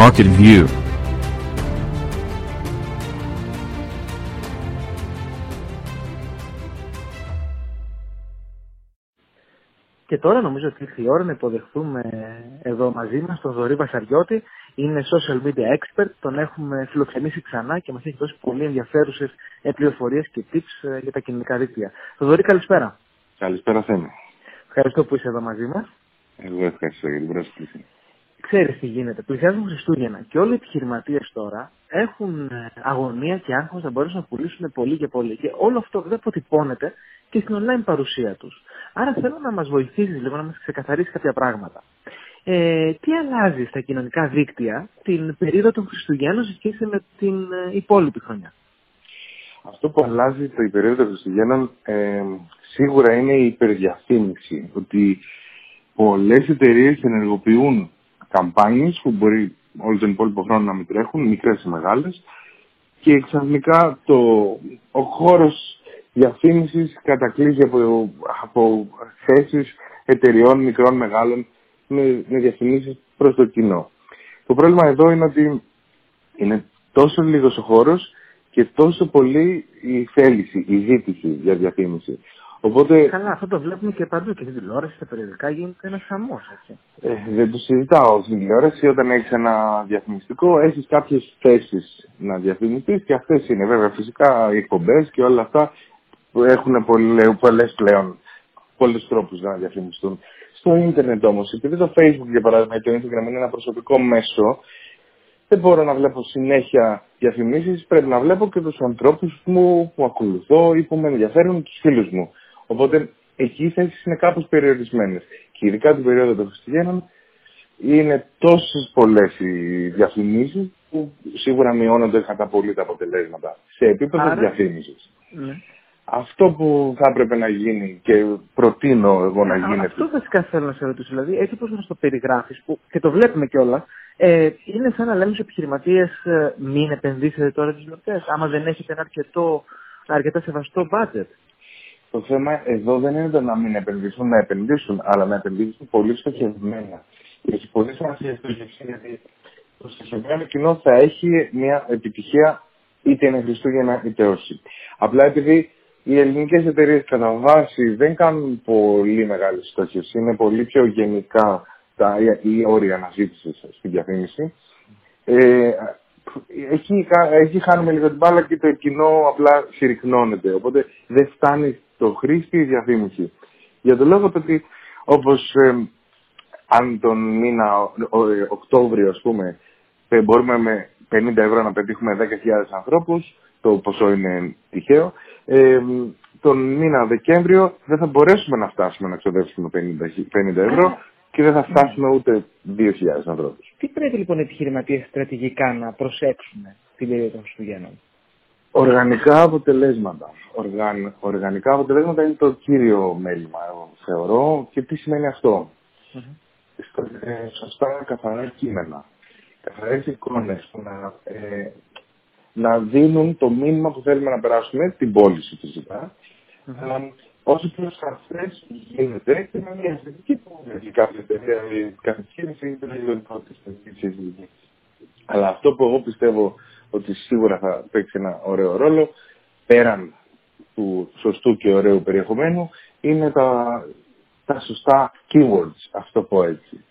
Market View Και τώρα νομίζω ότι ήρθε η ώρα να υποδεχθούμε εδώ μαζί μας τον Δωρή Βασαριώτη. Είναι social media expert, τον έχουμε φιλοξενήσει ξανά και μας έχει δώσει πολύ ενδιαφέρουσες πληροφορίες και tips ε, για τα κοινωνικά δίκτυα. Τον Δωρή καλησπέρα. Καλησπέρα Θέμη. Ευχαριστώ που είσαι εδώ μαζί μας. Εγώ ευχαριστώ για την πρόσκληση. Ξέρεις τι γίνεται. Πλησιάζουν Χριστούγεννα και όλοι οι επιχειρηματίες τώρα έχουν ε, αγωνία και άγχος να μπορέσουν να πουλήσουν πολύ και πολύ. Και όλο αυτό δεν αποτυπώνεται και στην online παρουσία τους. Άρα θέλω να μας βοηθήσεις λίγο να μας ξεκαθαρίσεις κάποια πράγματα. Ε, τι αλλάζει στα κοινωνικά δίκτυα την περίοδο των Χριστουγέννων σε σχέση με την ε, υπόλοιπη χρονιά; Αυτό που αλλάζει το περίοδο των Χριστουγέννων ε, σίγουρα είναι η υπερδιαφήμιση. Ότι πολλές εταιρείες ενεργοποιούν καμπάνιες που μπορεί όλο τον υπόλοιπο χρόνο να μην τρέχουν, μικρές ή μεγάλες, και ξαφνικά το, ο χώρος διαφήμισης κατακλείζει από, από θέσεις εταιριών μικρών, μεγάλων, με, με διαφημίσεις προς το κοινό. Το πρόβλημα εδώ είναι ότι είναι τόσο λίγος ο χώρος και τόσο πολύ η θέληση, η ζήτηση για διαφήμιση. Οπότε... Καλά, αυτό το βλέπουμε και παντού και στην τηλεόραση, στα περιοδικά γίνεται ένας χαμός. Ε, δεν το συζητάω στην τηλεόραση. Όταν έχεις ένα διαφημιστικό, έχεις κάποιες θέσεις να διαφημιστείς και αυτές είναι βέβαια φυσικά οι εκπομπές και όλα αυτά που έχουν πολλές πλέον πολλούς τρόπους να διαφημιστούν. Στο ίντερνετ όμως, επειδή το Facebook για παράδειγμα και το Instagram είναι ένα προσωπικό μέσο, δεν μπορώ να βλέπω συνέχεια διαφημίσεις. Πρέπει να βλέπω και τους ανθρώπους μου που ακολουθώ ή που με ενδιαφέρουν, τους φίλους μου. Οπότε εκεί οι θέσει είναι κάπως περιορισμένες. Και ειδικά την περίοδο των Χριστουγέννων είναι τόσες πολλές οι διαφημίσεις που σίγουρα μειώνονται κατά πολύ τα αποτελέσματα σε επίπεδο Άρα... διαφήμισης. Ναι. Αυτό που θα έπρεπε να γίνει και προτείνω εγώ να γίνει. Αυτό βασικά θέλω να σε ρωτήσω. Δηλαδή, έτσι όπως μας το περιγράφεις, και το βλέπουμε κιόλα, ε, είναι σαν να λέμε στους επιχειρηματίες ε, μην επενδύσετε τώρα τις γιορτέ, άμα δεν έχετε ένα αρκετό, αρκετά σεβαστό budget. Το θέμα εδώ δεν είναι το να μην επενδύσουν, να επενδύσουν, αλλά να επενδύσουν πολύ στοχευμένα. Και έχει πολύ σημασία στοχευσή, γιατί το στοχευμένο κοινό θα έχει μια επιτυχία είτε είναι Χριστούγεννα είτε όχι. Απλά επειδή οι ελληνικές εταιρείες κατά βάση δεν κάνουν πολύ μεγάλη στόχευση, είναι πολύ πιο γενικά τα, οι όρια αναζήτηση στην διαφήμιση. Ε, εκεί, εκεί χάνουμε λίγο την μπάλα και το κοινό απλά συρρυκνώνεται. Οπότε δεν φτάνει το χρήστη η διαφήμιση. Για το λόγο ότι όπως ε, αν τον μήνα ε, Οκτώβριο ας πούμε ε, μπορούμε με 50 ευρώ να πετύχουμε 10.000 ανθρώπους, το ποσό είναι τυχαίο, ε, τον μήνα Δεκέμβριο δεν θα μπορέσουμε να φτάσουμε να ξοδέψουμε 50, 50 ευρώ και δεν θα φτάσουμε ούτε 2.000 ανθρώπους. Τι πρέπει λοιπόν οι επιχειρηματίες στρατηγικά να προσέξουν την περίοδο των Χριστουγέννων; Οργανικά αποτελέσματα. Οργαν, οργανικά αποτελέσματα είναι το κύριο μέλημα, εγώ θεωρώ. Και τι σημαίνει αυτό; Mm-hmm. Ε, σωστά καθαρά κείμενα. Καθαρές εικόνες που να, ε, να δίνουν το μήνυμα που θέλουμε να περάσουμε, την πώληση φυσικά. Mm-hmm. Ε, όσο πιο σαφές γίνεται και με μια αισθητική που έχει κάθε εταιρεία, κάθε επιχείρηση ή την Αλλά αυτό που εγώ πιστεύω ότι σίγουρα θα παίξει ένα ωραίο ρόλο, πέραν του σωστού και ωραίου περιεχομένου, είναι τα, τα σωστά keywords, αυτό πω έτσι.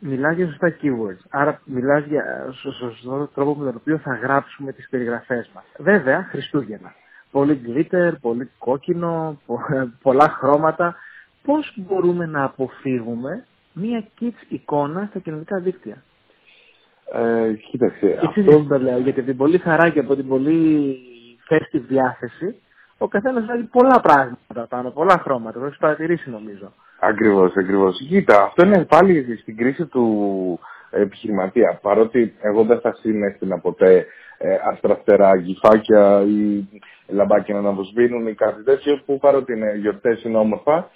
Μιλάς για σωστά keywords, άρα μιλάς για σωστό τρόπο με τον οποίο θα γράψουμε τις περιγραφές μας. Βέβαια, Χριστούγεννα. Πολύ glitter, πολύ κόκκινο, πολλά χρώματα. Πώς μπορούμε να αποφύγουμε μία kids εικόνα στα κοινωνικά δίκτυα; Ε, κοίταξε. Και αυτό... το λέω, γιατί την πολύ χαρά και από την πολύ φέστη διάθεση, ο καθένας βάζει πολλά πράγματα πάνω, πολλά χρώματα. Το έχεις παρατηρήσει νομίζω. Ακριβώς, ακριβώς. Κοίτα, αυτό είναι πάλι στην κρίση του επιχειρηματία. Παρότι εγώ δεν θα συνέστηνα ποτέ ε, αστραφτερά αγκυφάκια ή λαμπάκια να βοσβήνουν ή κάτι τέτοιο, που παρότι είναι γιορτές είναι όμορφα,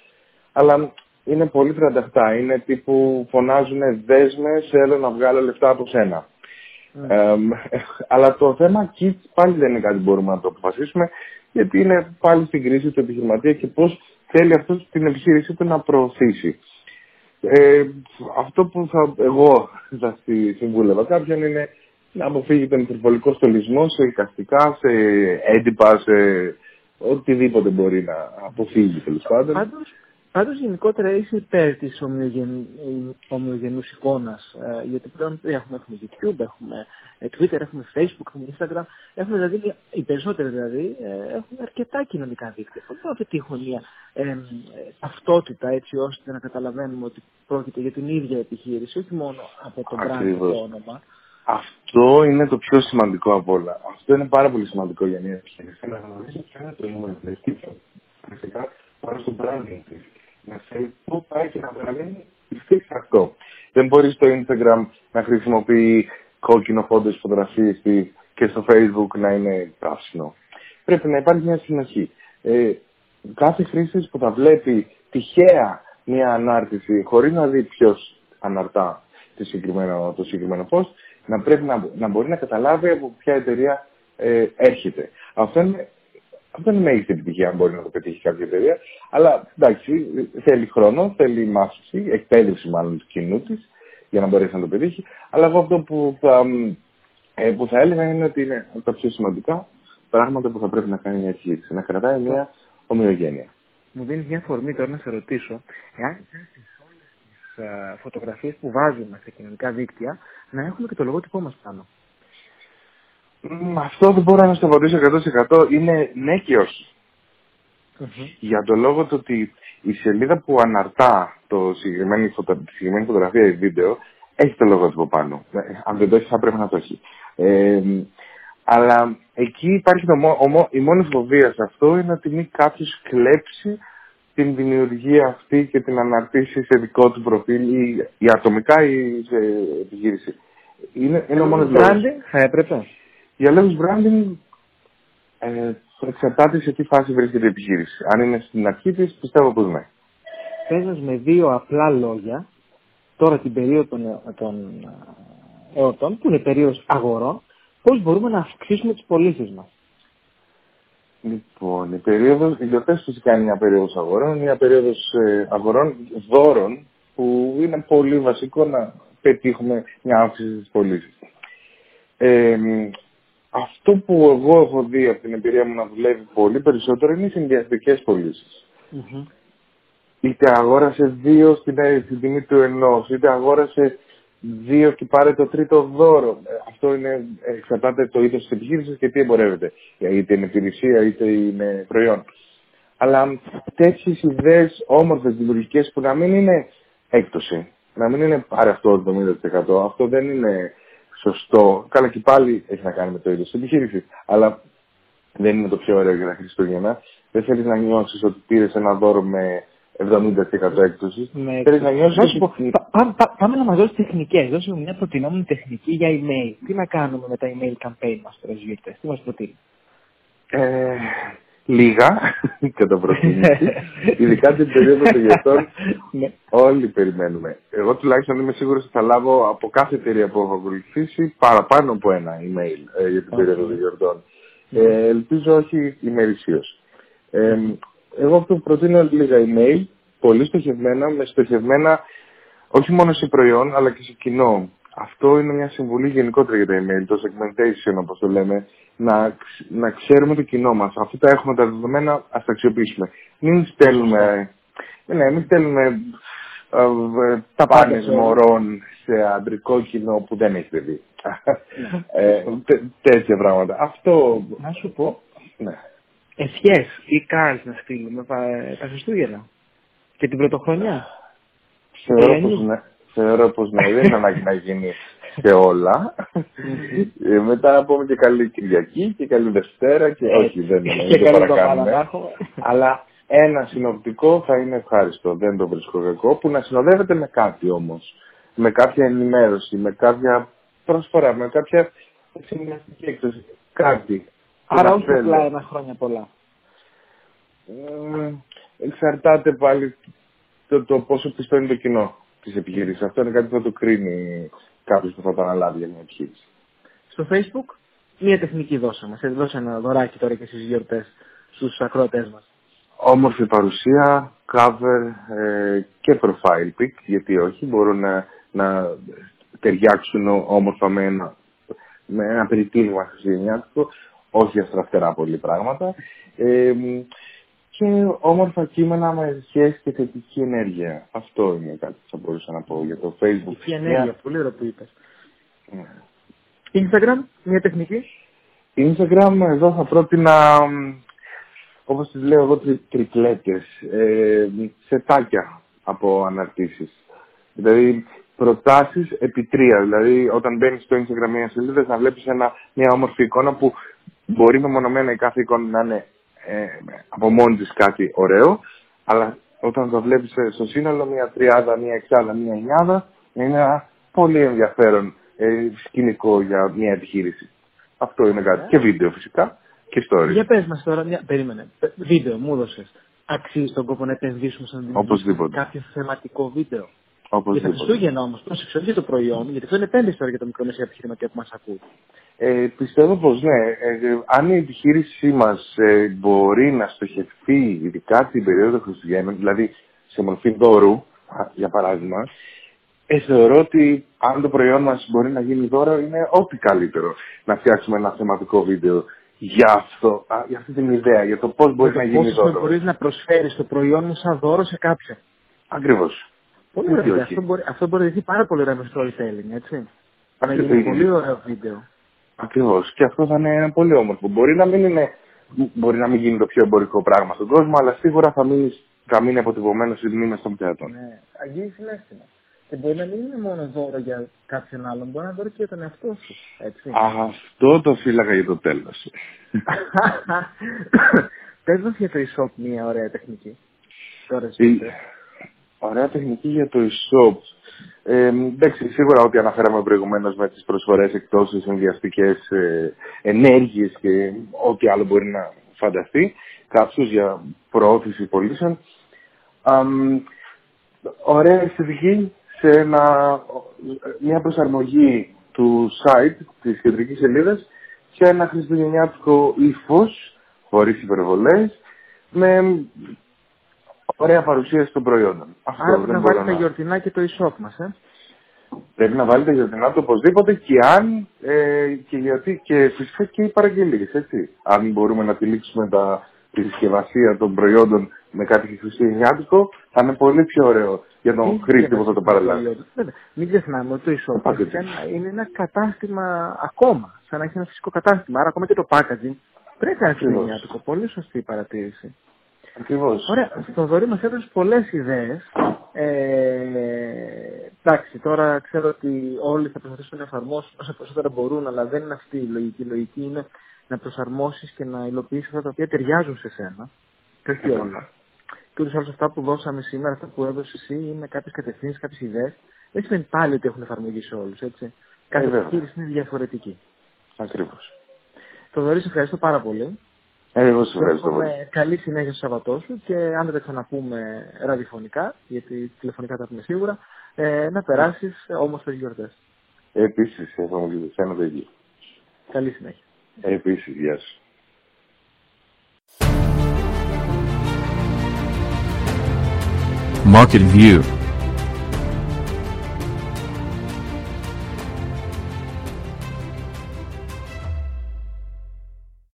αλλά είναι πολύ τρανταχτά. Είναι τύπου φωνάζουν δέσμες, θέλω να βγάλω λεφτά από σένα. Ε, αλλά το θέμα kids πάλι δεν είναι κάτι που μπορούμε να το αποφασίσουμε, γιατί είναι πάλι στην κρίση του επιχειρηματία και πώς θέλει αυτός την επιχείρησή του να προωθήσει. Ε, αυτό που θα, εγώ θα στη συμβούλευα κάποιον είναι να αποφύγει τον υπερβολικό στολισμό σε εικαστικά, σε έντυπα, σε οτιδήποτε μπορεί να αποφύγει τέλος πάντων. Πάντως γενικότερα είσαι υπέρ της ομοιογεν... ομοιογενούς εικόνας, ε, γιατί πλέον έχουμε, έχουμε YouTube, έχουμε ε, Twitter, έχουμε Facebook, έχουμε Instagram, έχουμε δηλαδή, οι περισσότεροι δηλαδή, ε, έχουν αρκετά κοινωνικά δίκτυα. Πώς θα πετύχουν μια ε, ταυτότητα έτσι ώστε να καταλαβαίνουμε ότι πρόκειται για την ίδια επιχείρηση, όχι μόνο από το brand το όνομα. Αυτό είναι το πιο σημαντικό από όλα. Αυτό είναι πάρα πολύ σημαντικό για μια επιχείρηση. Να γνωρίζεις ποιο είναι το νούμερο της Φυσικά πάνω στο branding της να ξέρει πού πάει και να παραμείνει αυτό. Δεν μπορεί στο Instagram να χρησιμοποιεί κόκκινο φόντο φωτογραφίε και στο Facebook να είναι πράσινο. Πρέπει να υπάρχει μια συνοχή. Ε, κάθε χρήστης που θα βλέπει τυχαία μια ανάρτηση χωρίς να δει ποιος αναρτά το συγκεκριμένο, το συγκεκριμένο post, να πρέπει να, να μπορεί να καταλάβει από ποια εταιρεία ε, έρχεται. Αυτό είναι αυτό είναι μέγιστη επιτυχία αν μπορεί να το πετύχει κάποια εταιρεία. Αλλά εντάξει, θέλει χρόνο, θέλει μάθηση, εκπαίδευση μάλλον του κοινού της για να μπορέσει να το πετύχει. Αλλά εγώ αυτό που θα, ε, που θα έλεγα είναι ότι είναι από τα πιο σημαντικά πράγματα που θα πρέπει να κάνει μια επιχείρηση. Να κρατάει μια ομοιογένεια. Μου δίνεις μια φορμή τώρα να σε ρωτήσω, εάν στι όλες τις φωτογραφίες που βάζουμε σε κοινωνικά δίκτυα να έχουμε και το λογότυπό μας πάνω. Αυτό δεν μπορώ να στο απαντήσω 100% είναι ναι και οχι Για το λόγο του ότι η σελίδα που αναρτά το συγκεκριμένη, φωτο, τη συγκεκριμένη φωτογραφία ή βίντεο έχει το λογότυπο πάνω. Ε, αν δεν το έχει θα πρέπει να το έχει. Ε, αλλά εκεί υπάρχει το, ο, η μόνη φοβία σε αυτό είναι ότι μην κάποιος κλέψει την δημιουργία αυτή και την αναρτήσει σε δικό του προφίλ ή, ή ατομικά ή σε επιχείρηση. Είναι, είναι ο μόνος λόγος. θα έπρεπε. Για λόγους branding ε, εξαρτάται σε τι φάση βρίσκεται η επιχείρηση. Αν είναι στην αρχή της, πιστεύω πως ναι. Πες με δύο απλά λόγια, τώρα την περίοδο των, των ε, εορτών, που είναι περίοδος αγορών, πώς μπορούμε να αυξήσουμε τις πωλήσεις μας. Λοιπόν, η περίοδος, οι γιορτές φυσικά είναι μια περίοδος αγορών, μια περίοδος ε, αγορών δώρων, που είναι πολύ βασικό να πετύχουμε μια αύξηση της πωλήσει. Ε, αυτό που εγώ έχω δει από την εμπειρία μου να δουλεύει πολύ περισσότερο είναι οι συνδυαστικές πωλήσεις. Mm-hmm. Είτε αγόρασε δύο στην, στην τιμή του ενός, είτε αγόρασε δύο και πάρε το τρίτο δώρο. Ε, αυτό είναι, εξαρτάται το είδος της επιχείρησης και τι εμπορεύεται. Είτε είναι υπηρεσία είτε είναι προϊόν. Αλλά τέτοιες ιδέες όμορφες, δημιουργικές που να μην είναι έκπτωση, να μην είναι πάρε αυτό το 70%. Αυτό δεν είναι σωστό. Καλά και πάλι έχει να κάνει με το είδο τη επιχείρηση. Αλλά δεν είναι το πιο ωραίο για τα Χριστούγεννα. Δεν θέλεις να νιώσεις ότι πήρες ένα δώρο με 70% έκπτωση. Ναι, Θέλεις να νιώσεις. Ότι... Πά, πά, πάμε να μας δώσεις τεχνικές. Δώσε μου μια προτινόμενη τεχνική για email. Τι να κάνουμε με τα email campaign μας τώρα, Τι μας προτείνεις; Ε, λίγα κατά προτίμηση. Ειδικά την περίοδο των γιορτών ναι. όλοι περιμένουμε. Εγώ τουλάχιστον είμαι σίγουρος ότι θα λάβω από κάθε εταιρεία που έχω ακολουθήσει παραπάνω από ένα email ε, για την περίοδο των γιορτών. Ε, ελπίζω όχι ημερησίως. Ε, εγώ αυτό που προτείνω λίγα email, πολύ στοχευμένα, με στοχευμένα όχι μόνο σε προϊόν αλλά και σε κοινό. Αυτό είναι μια συμβουλή γενικότερα για τα email, το segmentation όπως το λέμε, να, να ξέρουμε το κοινό μας. Αφού τα έχουμε τα δεδομένα, ας τα αξιοποιήσουμε. Μην στέλνουμε, ναι, μην στέλνουμε ε, ε, τα πάνες μωρών σε αντρικό κοινό που δεν έχει δει. ε, τέτοια πράγματα. Αυτό... Να σου πω, ναι. ευχές ή cards να στείλουμε τα Χριστούγεννα και την πρωτοχρονιά. Θεωρώ πως ναι. Θεωρώ πως ναι, δεν είναι ανάγκη να γίνει σε όλα. ε, μετά πούμε και καλή Κυριακή και καλή Δευτέρα και όχι δεν είναι, δεν το παρακάνουμε. Αλλά ένα συνοπτικό θα είναι ευχάριστο, δεν το βρίσκω κακό, που να συνοδεύεται με κάτι όμως. Με κάποια ενημέρωση, με κάποια προσφορά, με κάποια συνδυαστική έκδοση. Κάτι. Άρα όχι απλά ένα χρόνια πολλά. Ε, εξαρτάται πάλι το, το πόσο πιστώνει το κοινό της επιχείρησης. Αυτό είναι κάτι που θα το κρίνει κάποιος που θα το αναλάβει για μια επιχείρηση. Στο Facebook, μία τεχνική δώσαμε. Σε δώσε ένα δωράκι τώρα και στις γιορτές στους ακροατές μας. όμορφη παρουσία, cover ε, και profile pic, γιατί όχι, μπορούν να, να ταιριάξουν όμορφα με ένα, με ένα περιτύλιγμα χριστουγεννιάτικο, όχι αστραφτερά πολλοί πράγματα. Ε, και όμορφα κείμενα με ευχές και θετική ενέργεια. Αυτό είναι κάτι που θα μπορούσα να πω για το Facebook. Θετική ενέργεια, πολύ ωραίο που είπες. Ναι. Instagram, μια τεχνική; Instagram, εδώ θα πρότεινα, όπως τις λέω εγώ, τρι, τρικλέτες, ε, σετάκια από αναρτήσεις. Δηλαδή, προτάσεις επί τρία. Δηλαδή, όταν μπαίνεις στο Instagram μια σελίδα, θα βλέπεις ένα, μια όμορφη εικόνα που μπορεί μεμονωμένα η κάθε εικόνα να είναι ε, από μόνη της κάτι ωραίο, αλλά όταν το βλέπεις στο σύνολο, μια τριάδα, μια εξάδα, μια εννιάδα, είναι ένα πολύ ενδιαφέρον ε, σκηνικό για μια επιχείρηση. Αυτό είναι κάτι. Και βίντεο φυσικά και stories. Για πες μας τώρα, μια... περίμενε. Βίντεο μου έδωσες. Αξίζει τον κόπο να επενδύσουμε σε κάποιο θεματικό βίντεο. Οπωσδήποτε. Για τα Χριστούγεννα όμως, πρόσεξε όχι το προϊόν, γιατί αυτό είναι επένδυση τώρα για το μικρομεσαίο επιχειρηματία που μας ακούει. Ε, πιστεύω πως ναι. Ε, αν η επιχείρησή μας ε, μπορεί να στοχευτεί ειδικά την περίοδο Χριστουγέννων, δηλαδή σε μορφή δώρου, για παράδειγμα, ε, θεωρώ ότι αν το προϊόν μας μπορεί να γίνει δώρο, είναι ό,τι καλύτερο να φτιάξουμε ένα θεματικό βίντεο για, αυτό, για αυτή την ιδέα, για το πώς μπορεί να γίνει δώρο. Πώ μπορείς να προσφέρεις το προϊόν μου σαν δώρο σε κάποιον. Ακριβώς. Πολύ ωραίο. Αυτό μπορεί, αυτό μπορεί να δει πάρα πολύ ωραίο με storytelling, έτσι. Να γίνει πολύ ωραίο βίντεο. Ακριβώς. Και αυτό θα είναι ένα πολύ όμορφο. Μπορεί να μην, είναι, μπορεί να μην γίνει το πιο εμπορικό πράγμα στον κόσμο, αλλά σίγουρα θα μείνει, θα μείνει αποτυπωμένος στι μνήμε των πιάτων. Ναι, αγγίζει συνέστημα. Και μπορεί να μην είναι μόνο δώρο για κάποιον άλλον, μπορεί να είναι δώρο και για τον εαυτό σου. Έτσι. Αυτό το φύλαγα για το τέλος. Πες μας για το e-shop μια ωραία τεχνική. Τώρα, Ωραία τεχνική για το e-shop. Ε, εντάξει, σίγουρα ό,τι αναφέραμε προηγουμένως με τις προσφορές εκτός ενδιαστικές ε, ενέργειες και ό,τι άλλο μπορεί να φανταστεί, κάψους για προώθηση πωλήσεων. ωραία αισθητική σε μια προσαρμογή του site της κεντρικής σελίδας σε ένα χριστουγεννιάτικο ύφος, χωρίς υπερβολές, με ωραία παρουσίαση των προϊόντων. Αυτό Άρα πρέπει να βάλει τα γιορτινά και το e-shop μας, ε. Πρέπει να βάλει τα γιορτινά του οπωσδήποτε και αν ε, και γιατί και φυσικά και οι παραγγελίες, έτσι. Αν μπορούμε να τυλίξουμε τα, τη συσκευασία των προϊόντων με κάτι χριστουγεννιάτικο, θα είναι πολύ πιο ωραίο για τον χρήστη που θα το παραλάβει. Μην ξεχνάμε ότι το e-shop είναι ένα κατάστημα ακόμα, σαν να έχει ένα φυσικό κατάστημα. Άρα ακόμα και το packaging πρέπει να είναι χριστουγεννιάτικο. Πολύ σωστή η παρατήρηση. Ακριβώς. Ωραία. Στο δωρή μας έδωσε πολλές ιδέες. Ε, εντάξει, τώρα ξέρω ότι όλοι θα προσπαθήσουν να εφαρμόσουν όσο περισσότερα μπορούν, αλλά δεν είναι αυτή η λογική. Η λογική είναι να προσαρμόσεις και να υλοποιήσεις αυτά τα οποία ταιριάζουν σε σένα. Και όχι όλα. Και ούτως άλλως αυτά που δώσαμε σήμερα, αυτά που έδωσε εσύ, είναι κάποιες κατευθύνσεις, κάποιες ιδέες. Δεν σημαίνει πάλι ότι έχουν εφαρμογή σε όλους, έτσι. Κάθε ε, επιχείρηση είναι διαφορετική. Ακριβώς. Το δωρή, ευχαριστώ πάρα πολύ. Ε, εγώ σου ευχαριστώ πολύ. Καλή συνέχεια στο Σαββατό σου και αν δεν τα ξαναπούμε ραδιοφωνικά, γιατί τηλεφωνικά τα πούμε σίγουρα, ε, να περάσεις όμω τι γιορτές. Επίσης, έχουμε και το το ίδιο. Καλή συνέχεια. Επίσης, γεια σου. Market View